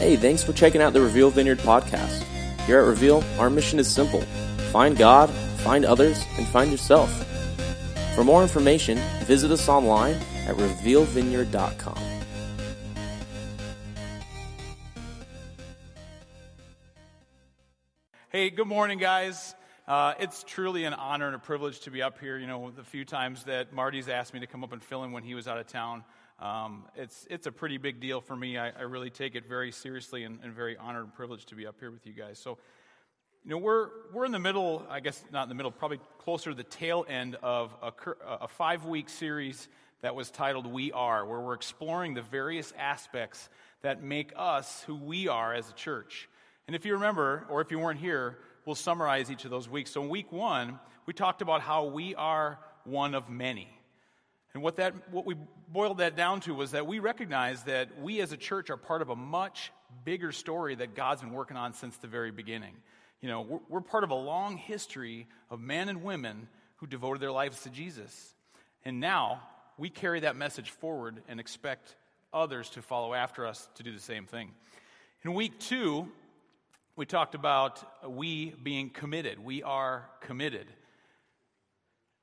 Hey, thanks for checking out the Reveal Vineyard podcast. Here at Reveal, our mission is simple find God, find others, and find yourself. For more information, visit us online at revealvineyard.com. Hey, good morning, guys. Uh, it's truly an honor and a privilege to be up here. You know, the few times that Marty's asked me to come up and fill in when he was out of town, um, it's, it's a pretty big deal for me. I, I really take it very seriously and, and, very honored and privileged to be up here with you guys. So, you know, we're, we're in the middle, I guess not in the middle, probably closer to the tail end of a, a five week series that was titled We Are, where we're exploring the various aspects that make us who we are as a church. And if you remember, or if you weren't here, we'll summarize each of those weeks. So in week one, we talked about how we are one of many. And what, that, what we boiled that down to was that we recognize that we as a church are part of a much bigger story that God's been working on since the very beginning. You know, we're, we're part of a long history of men and women who devoted their lives to Jesus. And now we carry that message forward and expect others to follow after us to do the same thing. In week two, we talked about we being committed. We are committed.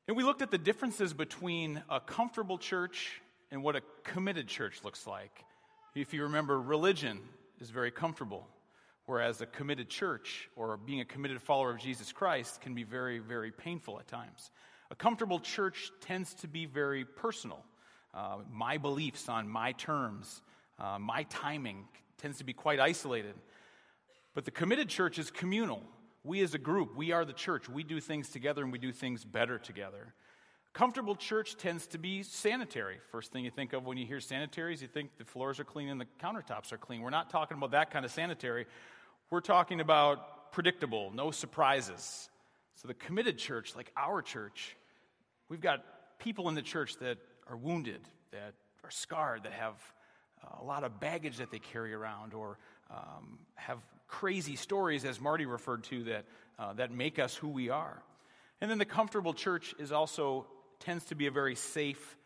And we looked at the differences between a comfortable church and what a committed church looks like. If you remember, religion is very comfortable, whereas a committed church or being a committed follower of Jesus Christ can be very, very painful at times. A comfortable church tends to be very personal. Uh, my beliefs on my terms, uh, my timing tends to be quite isolated. But the committed church is communal. We as a group, we are the church. We do things together and we do things better together. Comfortable church tends to be sanitary. First thing you think of when you hear sanitaries, you think the floors are clean and the countertops are clean. We're not talking about that kind of sanitary. We're talking about predictable, no surprises. So the committed church, like our church, we've got people in the church that are wounded, that are scarred, that have a lot of baggage that they carry around, or um, have crazy stories, as Marty referred to, that, uh, that make us who we are. And then the comfortable church is also tends to be a very safe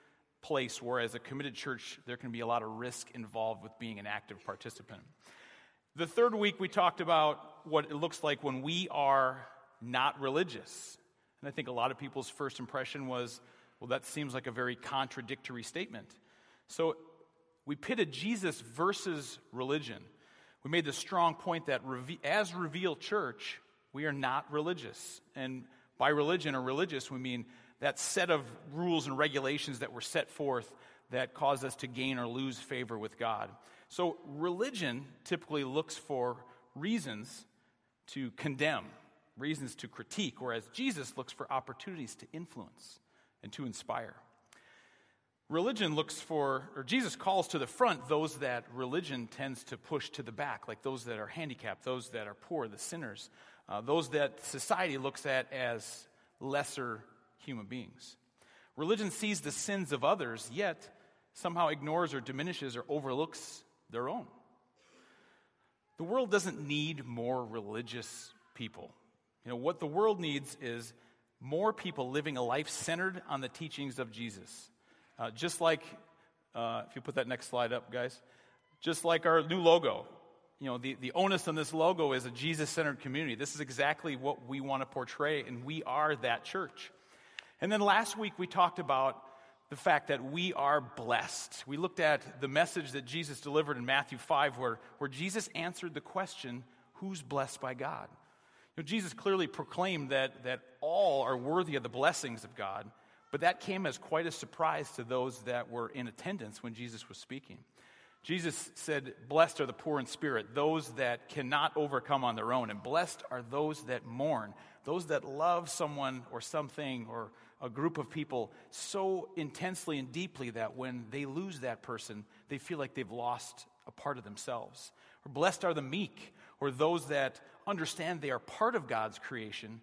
place, whereas a committed church, there can be a lot of risk involved with being an active participant. The third week, we talked about what it looks like when we are not religious. And I think a lot of people's first impression was, well, that seems like a very contradictory statement. So we pitted Jesus versus religion we made the strong point that as Reveal Church, we are not religious. And by religion or religious, we mean that set of rules and regulations that were set forth that cause us to gain or lose favor with God. So, religion typically looks for reasons to condemn, reasons to critique, whereas Jesus looks for opportunities to influence and to inspire. Religion looks for, or Jesus calls to the front those that religion tends to push to the back, like those that are handicapped, those that are poor, the sinners, uh, those that society looks at as lesser human beings. Religion sees the sins of others, yet somehow ignores or diminishes or overlooks their own. The world doesn't need more religious people. You know, what the world needs is more people living a life centered on the teachings of Jesus. Uh, just like, uh, if you put that next slide up, guys, just like our new logo. You know, the, the onus on this logo is a Jesus centered community. This is exactly what we want to portray, and we are that church. And then last week we talked about the fact that we are blessed. We looked at the message that Jesus delivered in Matthew 5, where, where Jesus answered the question, Who's blessed by God? You know, Jesus clearly proclaimed that, that all are worthy of the blessings of God. But that came as quite a surprise to those that were in attendance when Jesus was speaking. Jesus said, Blessed are the poor in spirit, those that cannot overcome on their own, and blessed are those that mourn, those that love someone or something or a group of people so intensely and deeply that when they lose that person, they feel like they've lost a part of themselves. Or blessed are the meek, or those that understand they are part of God's creation,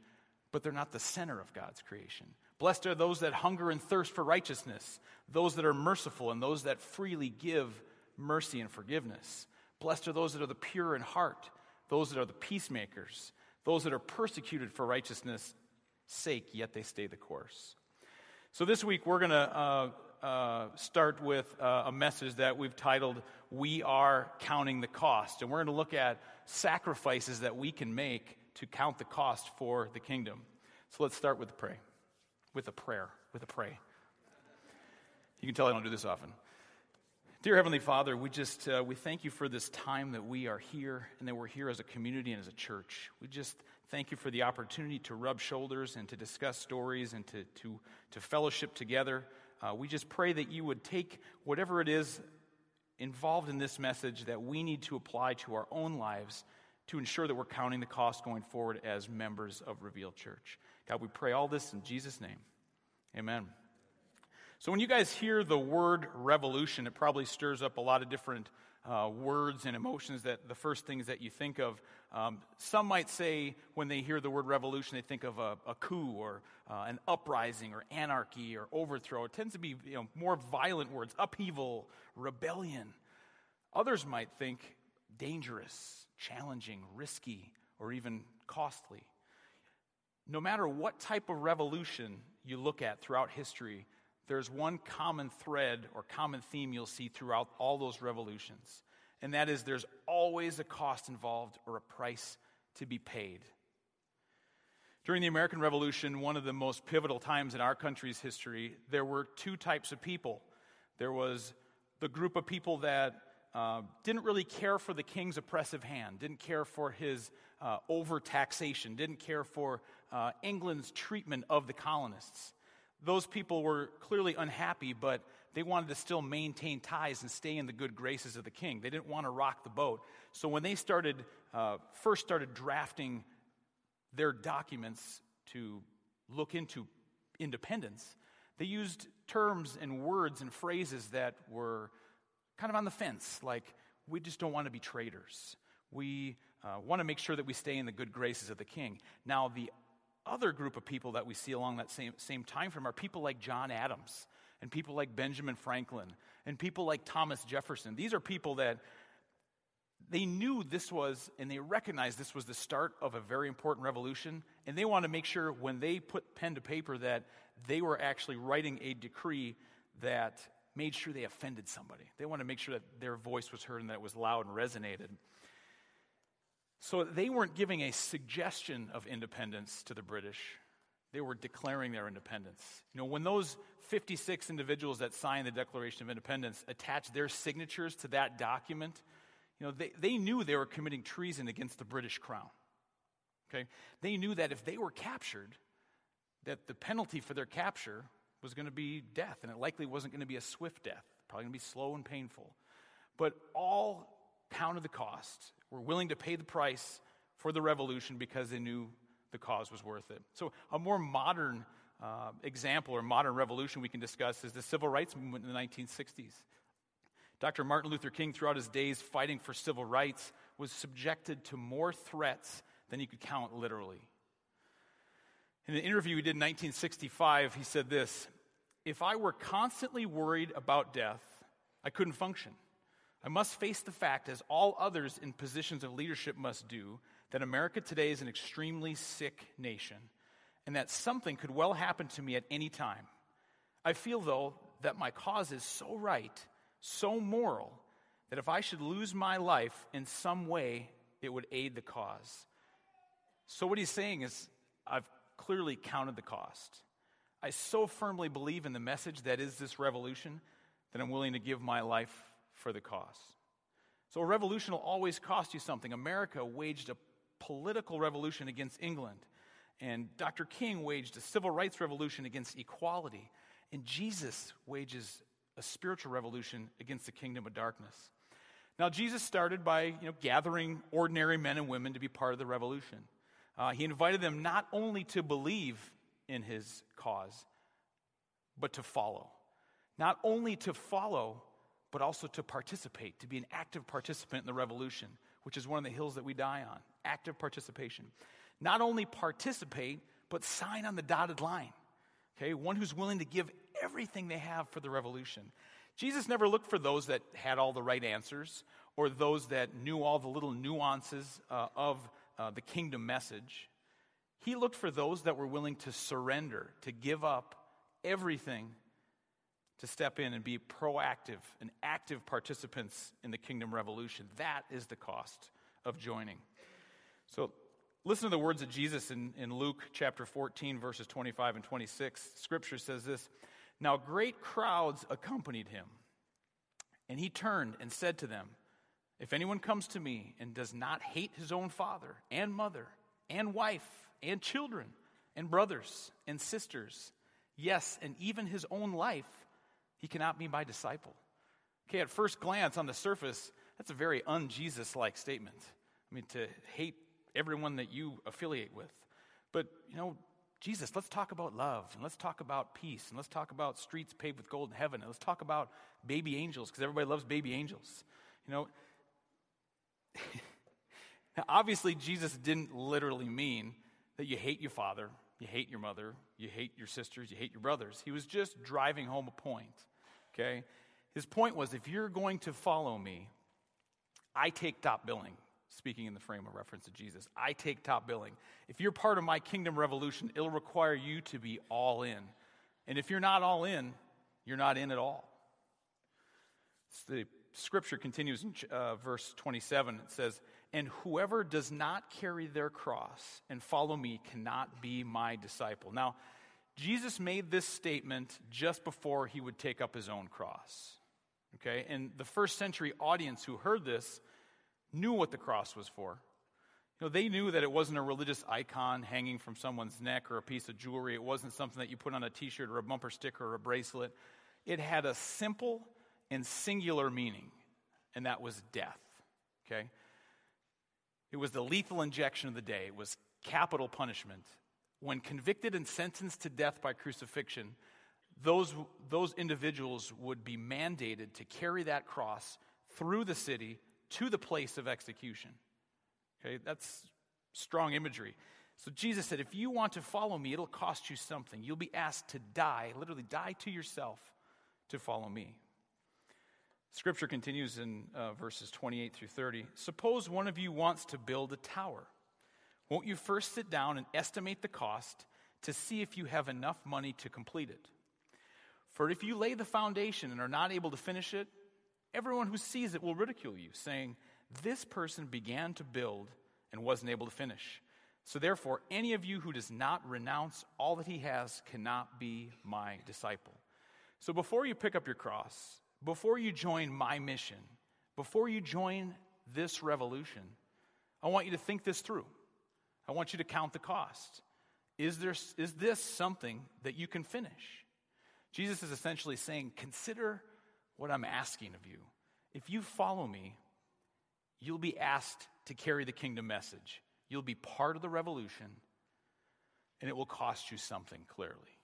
but they're not the center of God's creation. Blessed are those that hunger and thirst for righteousness, those that are merciful, and those that freely give mercy and forgiveness. Blessed are those that are the pure in heart, those that are the peacemakers, those that are persecuted for righteousness' sake, yet they stay the course. So this week we're going to uh, uh, start with uh, a message that we've titled, We Are Counting the Cost. And we're going to look at sacrifices that we can make to count the cost for the kingdom. So let's start with a pray, with a prayer, with a pray. You can tell I don't do this often. Dear Heavenly Father, we just uh, we thank you for this time that we are here and that we're here as a community and as a church. We just thank you for the opportunity to rub shoulders and to discuss stories and to to, to fellowship together. Uh, we just pray that you would take whatever it is involved in this message that we need to apply to our own lives to ensure that we're counting the cost going forward as members of Reveal Church. God, we pray all this in Jesus' name. Amen. So, when you guys hear the word revolution, it probably stirs up a lot of different uh, words and emotions that the first things that you think of. Um, some might say when they hear the word revolution, they think of a, a coup or uh, an uprising or anarchy or overthrow. It tends to be you know, more violent words upheaval, rebellion. Others might think dangerous, challenging, risky, or even costly. No matter what type of revolution you look at throughout history, there's one common thread or common theme you'll see throughout all those revolutions, and that is there's always a cost involved or a price to be paid. During the American Revolution, one of the most pivotal times in our country's history, there were two types of people. There was the group of people that uh, didn't really care for the king's oppressive hand, didn't care for his uh, overtaxation, didn't care for uh, England's treatment of the colonists those people were clearly unhappy, but they wanted to still maintain ties and stay in the good graces of the king. They didn't want to rock the boat. So when they started, uh, first started drafting their documents to look into independence, they used terms and words and phrases that were kind of on the fence, like, we just don't want to be traitors. We uh, want to make sure that we stay in the good graces of the king. Now, the other group of people that we see along that same, same time frame are people like John Adams and people like Benjamin Franklin and people like Thomas Jefferson. These are people that they knew this was, and they recognized this was the start of a very important revolution, and they wanted to make sure when they put pen to paper that they were actually writing a decree that made sure they offended somebody. They wanted to make sure that their voice was heard and that it was loud and resonated. So they weren't giving a suggestion of independence to the British. They were declaring their independence. You know, when those 56 individuals that signed the Declaration of Independence attached their signatures to that document, you know, they, they knew they were committing treason against the British crown. Okay? They knew that if they were captured, that the penalty for their capture was going to be death, and it likely wasn't going to be a swift death, probably going to be slow and painful. But all counted the cost were willing to pay the price for the revolution because they knew the cause was worth it. So, a more modern uh, example or modern revolution we can discuss is the civil rights movement in the 1960s. Dr. Martin Luther King, throughout his days fighting for civil rights, was subjected to more threats than he could count literally. In an interview he did in 1965, he said this If I were constantly worried about death, I couldn't function. I must face the fact, as all others in positions of leadership must do, that America today is an extremely sick nation and that something could well happen to me at any time. I feel, though, that my cause is so right, so moral, that if I should lose my life in some way, it would aid the cause. So, what he's saying is, I've clearly counted the cost. I so firmly believe in the message that is this revolution that I'm willing to give my life for the cost. So a revolution will always cost you something. America waged a political revolution against England, and Dr. King waged a civil rights revolution against equality, and Jesus wages a spiritual revolution against the kingdom of darkness. Now, Jesus started by you know, gathering ordinary men and women to be part of the revolution. Uh, he invited them not only to believe in his cause, but to follow. Not only to follow, but also to participate, to be an active participant in the revolution, which is one of the hills that we die on. Active participation. Not only participate, but sign on the dotted line. Okay, one who's willing to give everything they have for the revolution. Jesus never looked for those that had all the right answers or those that knew all the little nuances uh, of uh, the kingdom message. He looked for those that were willing to surrender, to give up everything to step in and be proactive and active participants in the kingdom revolution. That is the cost of joining. So listen to the words of Jesus in, in Luke chapter 14, verses 25 and 26. Scripture says this Now great crowds accompanied him, and he turned and said to them, If anyone comes to me and does not hate his own father and mother and wife and children and brothers and sisters, yes, and even his own life, he cannot be my disciple. Okay, at first glance on the surface, that's a very un Jesus like statement. I mean, to hate everyone that you affiliate with. But, you know, Jesus, let's talk about love, and let's talk about peace, and let's talk about streets paved with gold in heaven, and let's talk about baby angels, because everybody loves baby angels. You know, now, obviously, Jesus didn't literally mean that you hate your father, you hate your mother, you hate your sisters, you hate your brothers. He was just driving home a point, okay? His point was if you're going to follow me, I take top billing, speaking in the frame of reference to Jesus. I take top billing. If you're part of my kingdom revolution, it'll require you to be all in. And if you're not all in, you're not in at all. The scripture continues in uh, verse 27. It says, And whoever does not carry their cross and follow me cannot be my disciple. Now, Jesus made this statement just before he would take up his own cross. Okay? And the first century audience who heard this knew what the cross was for. You know, they knew that it wasn't a religious icon hanging from someone's neck or a piece of jewelry. It wasn't something that you put on a t shirt or a bumper sticker or a bracelet. It had a simple and singular meaning, and that was death. Okay? It was the lethal injection of the day, it was capital punishment. When convicted and sentenced to death by crucifixion, those, those individuals would be mandated to carry that cross through the city to the place of execution. Okay, that's strong imagery. So Jesus said, if you want to follow me, it'll cost you something. You'll be asked to die, literally die to yourself to follow me. Scripture continues in uh, verses 28 through 30. Suppose one of you wants to build a tower. Won't you first sit down and estimate the cost to see if you have enough money to complete it? For if you lay the foundation and are not able to finish it, everyone who sees it will ridicule you, saying, This person began to build and wasn't able to finish. So therefore, any of you who does not renounce all that he has cannot be my disciple. So before you pick up your cross, before you join my mission, before you join this revolution, I want you to think this through. I want you to count the cost. Is, there, is this something that you can finish? Jesus is essentially saying, Consider what I'm asking of you. If you follow me, you'll be asked to carry the kingdom message. You'll be part of the revolution, and it will cost you something clearly.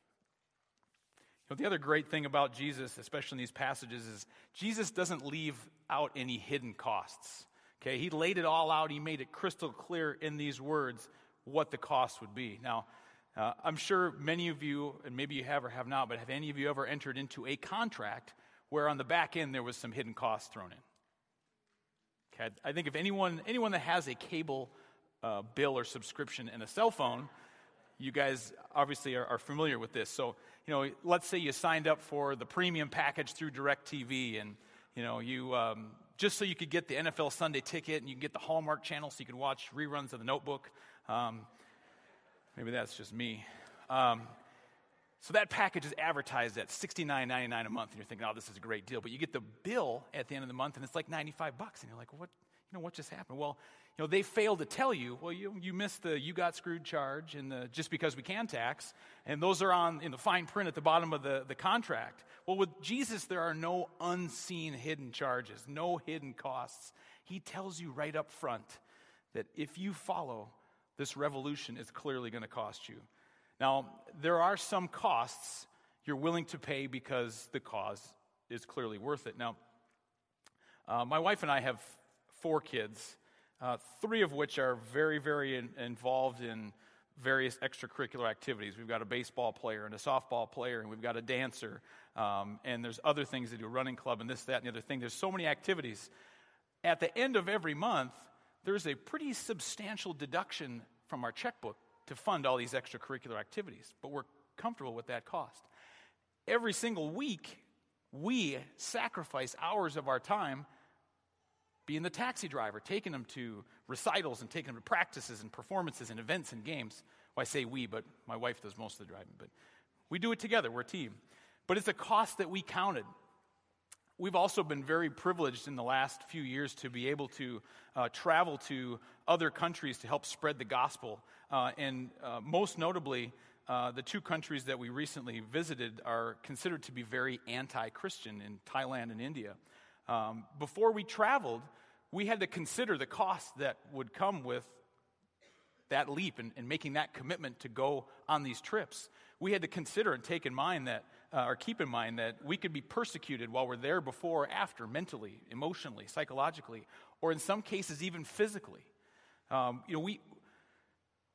Know, the other great thing about Jesus, especially in these passages, is Jesus doesn't leave out any hidden costs. Okay, he laid it all out. He made it crystal clear in these words what the cost would be. Now, uh, I'm sure many of you, and maybe you have or have not, but have any of you ever entered into a contract where on the back end there was some hidden costs thrown in? Okay, I think if anyone, anyone that has a cable uh, bill or subscription and a cell phone, you guys obviously are, are, familiar with this. So, you know, let's say you signed up for the premium package through DirecTV and, you know, you, um, just so you could get the NFL Sunday ticket and you can get the Hallmark channel so you could watch reruns of The Notebook. Um, maybe that's just me. Um, so that package is advertised at $69.99 a month, and you're thinking, oh, this is a great deal. But you get the bill at the end of the month, and it's like 95 bucks, and you're like, what? You know, what just happened? Well, you know, they failed to tell you, well, you, you missed the you got screwed charge and the just because we can tax, and those are on in the fine print at the bottom of the, the contract. Well, with Jesus, there are no unseen hidden charges, no hidden costs. He tells you right up front that if you follow, this revolution is clearly going to cost you. Now, there are some costs you're willing to pay because the cause is clearly worth it. Now, uh, my wife and I have four kids, uh, three of which are very, very in, involved in various extracurricular activities. We've got a baseball player and a softball player, and we've got a dancer, um, and there's other things they do, a running club, and this, that, and the other thing. There's so many activities. At the end of every month, there's a pretty substantial deduction from our checkbook to fund all these extracurricular activities, but we're comfortable with that cost. Every single week, we sacrifice hours of our time being the taxi driver, taking them to recitals and taking them to practices and performances and events and games. Well, I say we, but my wife does most of the driving. But we do it together, we're a team. But it's a cost that we counted. We've also been very privileged in the last few years to be able to uh, travel to other countries to help spread the gospel. Uh, and uh, most notably, uh, the two countries that we recently visited are considered to be very anti Christian in Thailand and India. Um, before we traveled, we had to consider the cost that would come with that leap and, and, making that commitment to go on these trips. We had to consider and take in mind that, uh, or keep in mind that we could be persecuted while we're there before or after, mentally, emotionally, psychologically, or in some cases, even physically. Um, you know, we,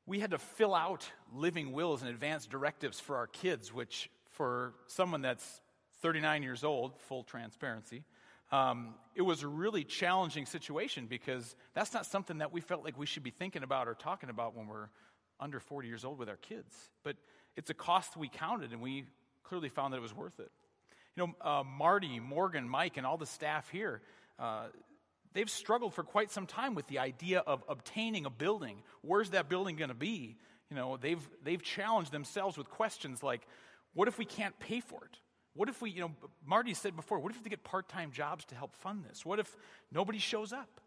we had to fill out living wills and advance directives for our kids, which for someone that's 39 years old, full transparency, um, it was a really challenging situation because that's not something that we felt like we should be thinking about or talking about when we're under 40 years old with our kids. But it's a cost we counted, and we clearly found that it was worth it. You know, uh, Marty, Morgan, Mike, and all the staff here, uh, they've struggled for quite some time with the idea of obtaining a building. Where's that building going to be? You know, they've, they've challenged themselves with questions like, what if we can't pay for it? What if we, you know, Marty said before, what if we have to get part time jobs to help fund this? What if nobody shows up?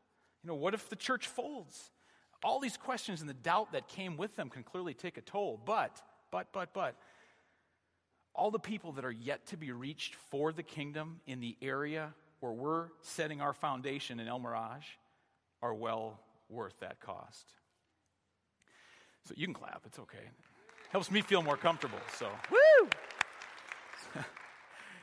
You know, what if the church folds? All these questions and the doubt that came with them can clearly take a toll. But, but, but, but, all the people that are yet to be reached for the kingdom in the area where we're setting our foundation in El Mirage are well worth that cost. So you can clap, it's okay. Helps me feel more comfortable. So, woo!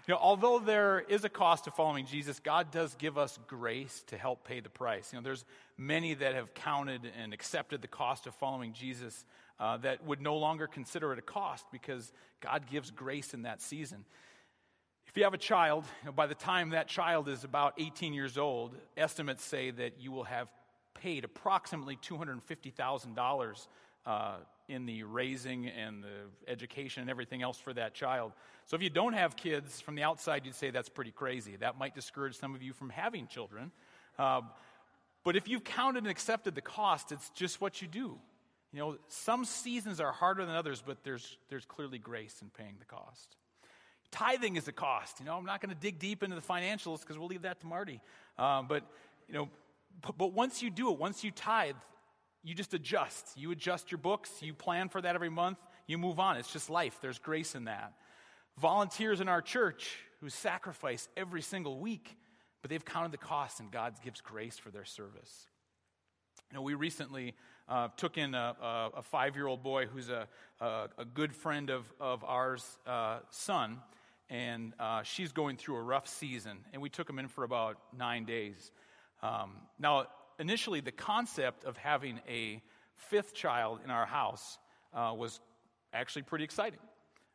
You know, although there is a cost to following Jesus, God does give us grace to help pay the price. You know, there's many that have counted and accepted the cost of following Jesus uh, that would no longer consider it a cost because God gives grace in that season. If you have a child, you know, by the time that child is about 18 years old, estimates say that you will have paid approximately $250,000 uh, in the raising and the education and everything else for that child. So if you don't have kids from the outside, you'd say that's pretty crazy. That might discourage some of you from having children. Uh, but if you've counted and accepted the cost, it's just what you do. You know, some seasons are harder than others, but there's, there's clearly grace in paying the cost. Tithing is a cost. You know, I'm not going to dig deep into the financials because we'll leave that to Marty. Um, but, you know, but, but once you do it, once you tithe, you just adjust. You adjust your books, you plan for that every month, you move on. It's just life. There's grace in that. Volunteers in our church who sacrifice every single week, but they've counted the cost and God gives grace for their service. You know, we recently uh, took in a, a, a five year old boy who's a, a, good friend of, of ours' uh, son, and uh, she's going through a rough season. And we took him in for about nine days. Um, now, initially, the concept of having a fifth child in our house uh, was actually pretty exciting.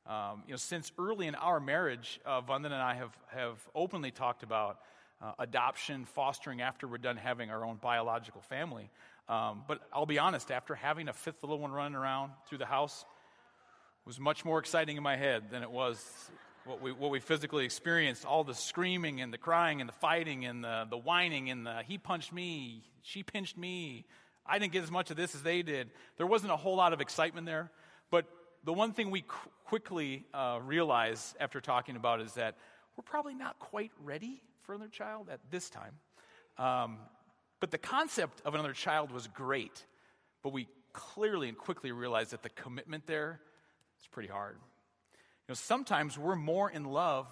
Um, you know, since early in our marriage, uh, and I have, have openly talked about uh, adoption, fostering after we're done having our own biological family. Um, but I'll be honest, after having a fifth little one running around through the house, was much more exciting in my head than it was what we, what we physically experienced all the screaming and the crying and the fighting and the, the whining and the he punched me, she pinched me. I didn't get as much of this as they did. There wasn't a whole lot of excitement there. But the one thing we qu- quickly uh, realize after talking about is that we're probably not quite ready for another child at this time. Um, but the concept of another child was great. But we clearly and quickly realized that the commitment there is pretty hard. You know, sometimes we're more in love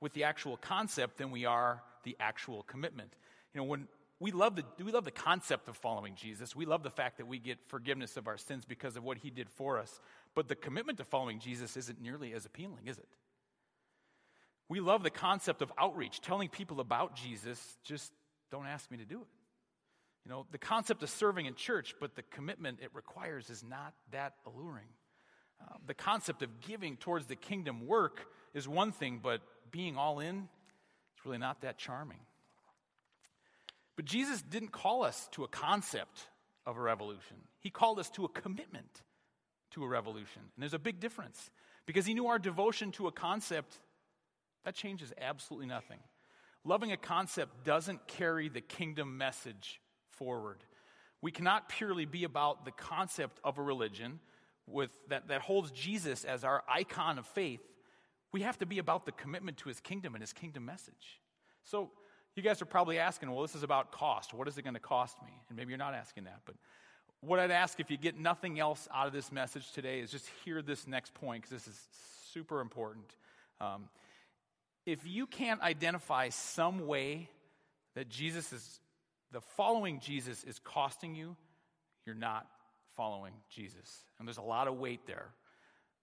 with the actual concept than we are the actual commitment. You know, when we love the we love the concept of following Jesus. We love the fact that we get forgiveness of our sins because of what he did for us. But the commitment to following Jesus isn't nearly as appealing, is it? We love the concept of outreach, telling people about Jesus, just don't ask me to do it. You know, the concept of serving in church, but the commitment it requires is not that alluring. Uh, the concept of giving towards the kingdom work is one thing, but being all in, it's really not that charming. But Jesus didn't call us to a concept of a revolution, He called us to a commitment to a revolution. And there's a big difference because He knew our devotion to a concept That changes absolutely nothing. Loving a concept doesn't carry the kingdom message forward. We cannot purely be about the concept of a religion with, that, that holds Jesus as our icon of faith. We have to be about the commitment to his kingdom and his kingdom message. So, you guys are probably asking, well, this is about cost. What is it going to cost me? And maybe you're not asking that, but what I'd ask if you get nothing else out of this message today is just hear this next point because this is super important. Um, if you can't identify some way that Jesus is, the following Jesus is costing you, you're not following Jesus. And there's a lot of weight there.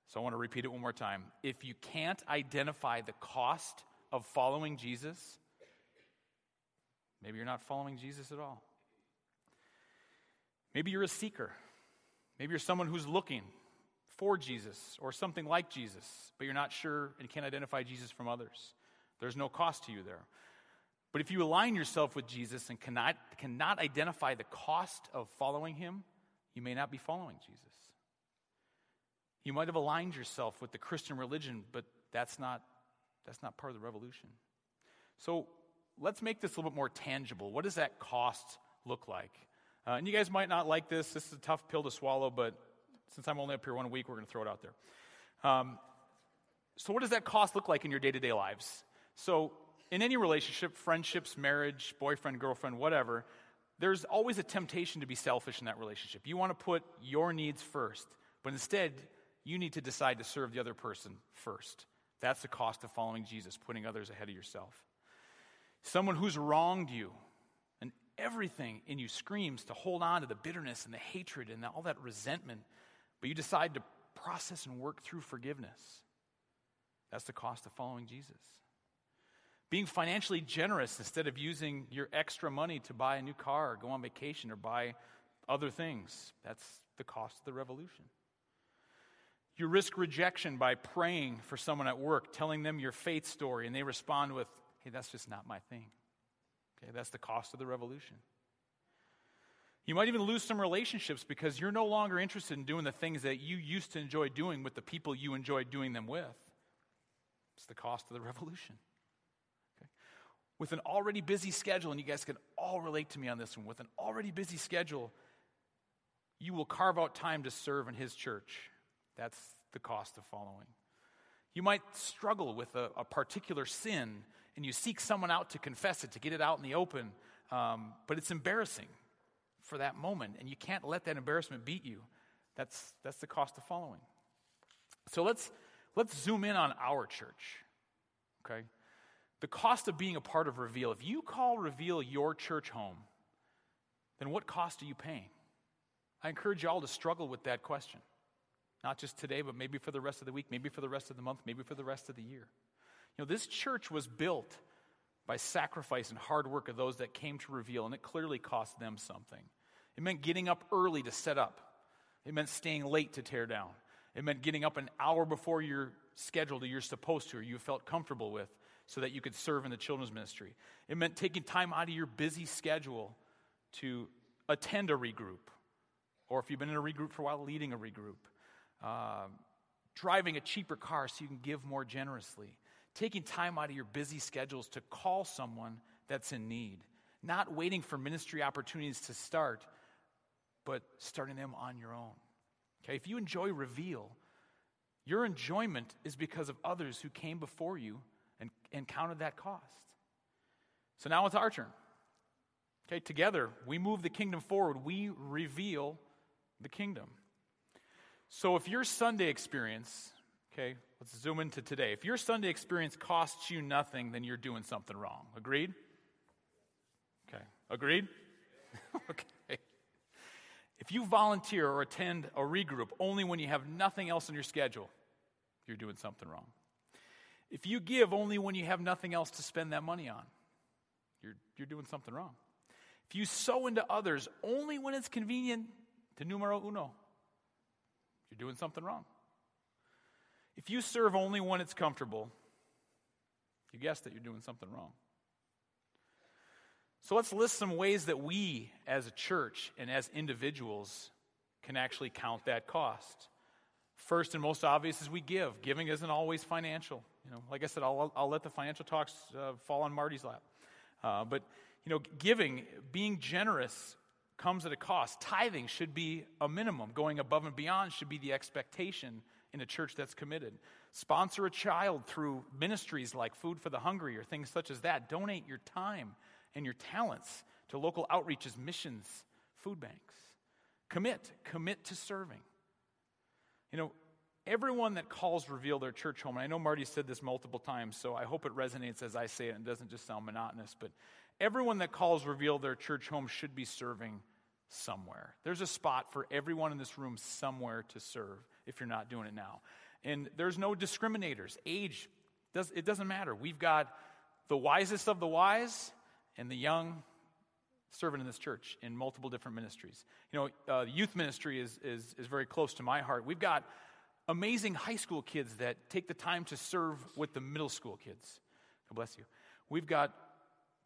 So I want to repeat it one more time. If you can't identify the cost of following Jesus, maybe you're not following Jesus at all. Maybe you're a seeker. Maybe you're someone who's looking for Jesus or something like Jesus, but you're not sure and can't identify Jesus from others. There's no cost to you there. But if you align yourself with Jesus and cannot, cannot identify the cost of following him, you may not be following Jesus. You might have aligned yourself with the Christian religion, but that's not, that's not part of the revolution. So let's make this a little bit more tangible. What does that cost look like? Uh, and you guys might not like this. This is a tough pill to swallow, but since I'm only up here one week, we're going to throw it out there. Um, so, what does that cost look like in your day to day lives? So, in any relationship, friendships, marriage, boyfriend, girlfriend, whatever, there's always a temptation to be selfish in that relationship. You want to put your needs first, but instead, you need to decide to serve the other person first. That's the cost of following Jesus, putting others ahead of yourself. Someone who's wronged you, and everything in you screams to hold on to the bitterness and the hatred and all that resentment, but you decide to process and work through forgiveness. That's the cost of following Jesus. Being financially generous instead of using your extra money to buy a new car or go on vacation or buy other things. That's the cost of the revolution. You risk rejection by praying for someone at work, telling them your faith story, and they respond with, hey, that's just not my thing. Okay, that's the cost of the revolution. You might even lose some relationships because you're no longer interested in doing the things that you used to enjoy doing with the people you enjoyed doing them with. It's the cost of the revolution with an already busy schedule, and you guys can all relate to me on this one, with an already busy schedule, you will carve out time to serve in His church. That's the cost of following. You might struggle with a, a particular sin, and you seek someone out to confess it, to get it out in the open, um, but it's embarrassing for that moment, and you can't let that embarrassment beat you. That's, that's the cost of following. So let's, let's zoom in on our church, okay? The cost of being a part of Reveal. If you call Reveal your church home, then what cost are you paying? I encourage you all to struggle with that question. Not just today, but maybe for the rest of the week, maybe for the rest of the month, maybe for the rest of the year. You know, this church was built by sacrifice and hard work of those that came to Reveal, and it clearly cost them something. It meant getting up early to set up, it meant staying late to tear down, it meant getting up an hour before your schedule that you're supposed to or you felt comfortable with so that you could serve in the children's ministry. It meant taking time out of your busy schedule to attend a regroup, or if you've been in a regroup for a while, leading a regroup. Uh, driving a cheaper car so you can give more generously. Taking time out of your busy schedules to call someone that's in need. Not waiting for ministry opportunities to start, but starting them on your own. Okay, if you enjoy Reveal, your enjoyment is because of others who came before you and, and counted that cost. So now it's our turn. Okay, together, we move the kingdom forward. We reveal the kingdom. So if your Sunday experience, okay, let's zoom into today. If your Sunday experience costs you nothing, then you're doing something wrong. Agreed? Okay, agreed? okay. If you volunteer or attend a regroup only when you have nothing else on your schedule, you're doing something wrong. If you give only when you have nothing else to spend that money on, you're, you're doing something wrong. If you sow into others only when it's convenient to numero uno, you're doing something wrong. If you serve only when it's comfortable, you guessed that you're doing something wrong. So let's list some ways that we as a church and as individuals can actually count that cost. First and most obvious is we give. Giving isn't always financial. You know, like I said, I'll, I'll let the financial talks uh, fall on Marty's lap. Uh, but, you know, giving, being generous comes at a cost. Tithing should be a minimum. Going above and beyond should be the expectation in a church that's committed. Sponsor a child through ministries like Food for the Hungry or things such as that. Donate your time and your talents to local outreaches, missions, food banks. Commit, commit to serving. You know, everyone that calls Reveal their church home, and I know Marty said this multiple times, so I hope it resonates as I say it and doesn't just sound monotonous, but everyone that calls Reveal their church home should be serving somewhere. There's a spot for everyone in this room somewhere to serve if you're not doing it now. And there's no discriminators. Age, does, it doesn't matter. We've got the wisest of the wise and the young serving in this church in multiple different ministries. You know, uh, youth ministry is, is, is very close to my heart. We've got amazing high school kids that take the time to serve with the middle school kids. God bless you. We've got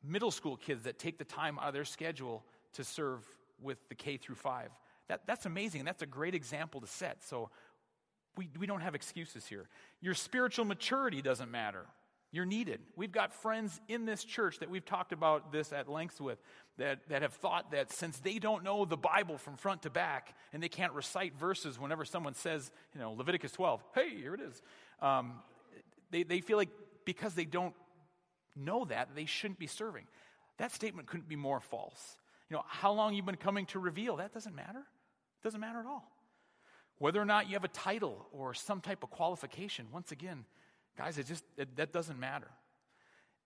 middle school kids that take the time out of their schedule to serve with the K through 5. That, that's amazing, and that's a great example to set. So we, we don't have excuses here. Your spiritual maturity doesn't matter. You're needed. We've got friends in this church that we've talked about this at length with that, that have thought that since they don't know the Bible from front to back and they can't recite verses whenever someone says, you know, Leviticus 12, hey, here it is, um, they, they feel like because they don't know that, they shouldn't be serving. That statement couldn't be more false. You know, how long you've been coming to reveal, that doesn't matter. It doesn't matter at all. Whether or not you have a title or some type of qualification, once again, Guys, it just it, that doesn't matter.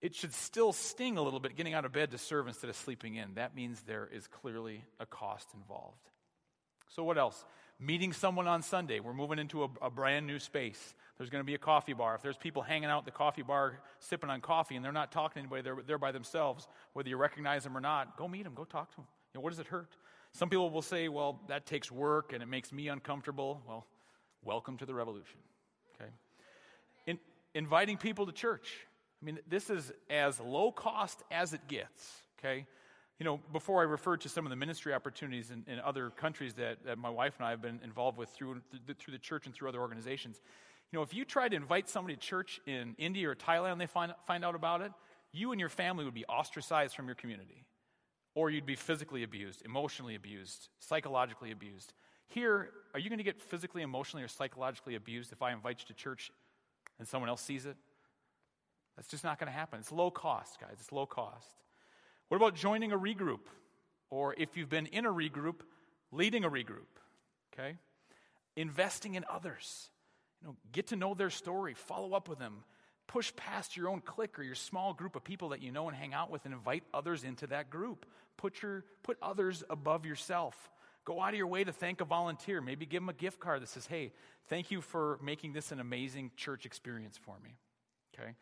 It should still sting a little bit getting out of bed to serve instead of sleeping in. That means there is clearly a cost involved. So, what else? Meeting someone on Sunday. We're moving into a, a brand new space. There's going to be a coffee bar. If there's people hanging out at the coffee bar sipping on coffee and they're not talking to anybody, they're, they're by themselves, whether you recognize them or not, go meet them, go talk to them. You know, what does it hurt? Some people will say, well, that takes work and it makes me uncomfortable. Well, welcome to the revolution. Okay? In, inviting people to church. I mean, this is as low cost as it gets, okay? You know, before I referred to some of the ministry opportunities in, in other countries that, that, my wife and I have been involved with through, through the church and through other organizations, you know, if you try to invite somebody to church in India or Thailand, and they find, find out about it, you and your family would be ostracized from your community. Or you'd be physically abused, emotionally abused, psychologically abused. Here, are you going to get physically, emotionally, or psychologically abused if I invite you to church and someone else sees it? That's just not going to happen. It's low cost, guys. It's low cost. What about joining a regroup? Or if you've been in a regroup, leading a regroup, okay? Investing in others. You know, get to know their story, follow up with them, push past your own clique or your small group of people that you know and hang out with and invite others into that group. Put your put others above yourself. Go out of your way to thank a volunteer. Maybe give them a gift card that says, hey, thank you for making this an amazing church experience for me. Okay?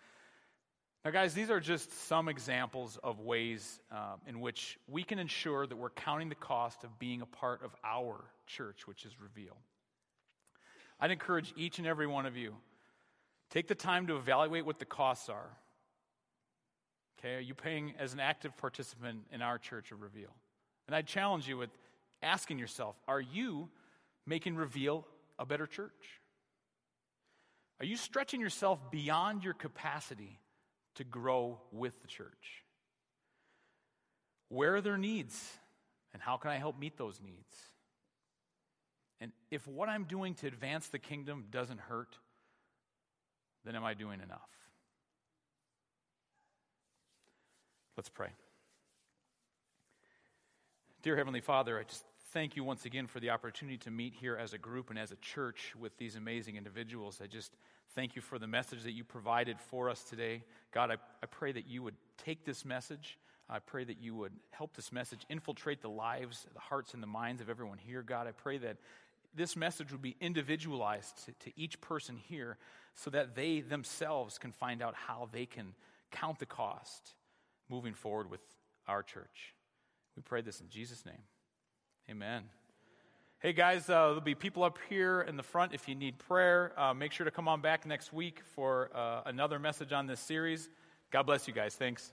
Now, guys, these are just some examples of ways uh, in which we can ensure that we're counting the cost of being a part of our church, which is Reveal. I'd encourage each and every one of you take the time to evaluate what the costs are. Okay, are you paying as an active participant in our church of Reveal? And I'd challenge you with asking yourself are you making Reveal a better church? Are you stretching yourself beyond your capacity to grow with the church? Where are their needs? And how can I help meet those needs? And if what I'm doing to advance the kingdom doesn't hurt, then am I doing enough? Let's pray. Dear Heavenly Father, I just thank you once again for the opportunity to meet here as a group and as a church with these amazing individuals. I just thank you for the message that you provided for us today. God, I, I pray that you would take this message. I pray that you would help this message infiltrate the lives, the hearts, and the minds of everyone here. God, I pray that this message would be individualized to, to each person here so that they themselves can find out how they can count the cost moving forward with our church. We pray this in Jesus' name. Amen. Hey guys, uh, there'll be people up here in the front if you need prayer. Uh, make sure to come on back next week for uh, another message on this series. God bless you guys. Thanks.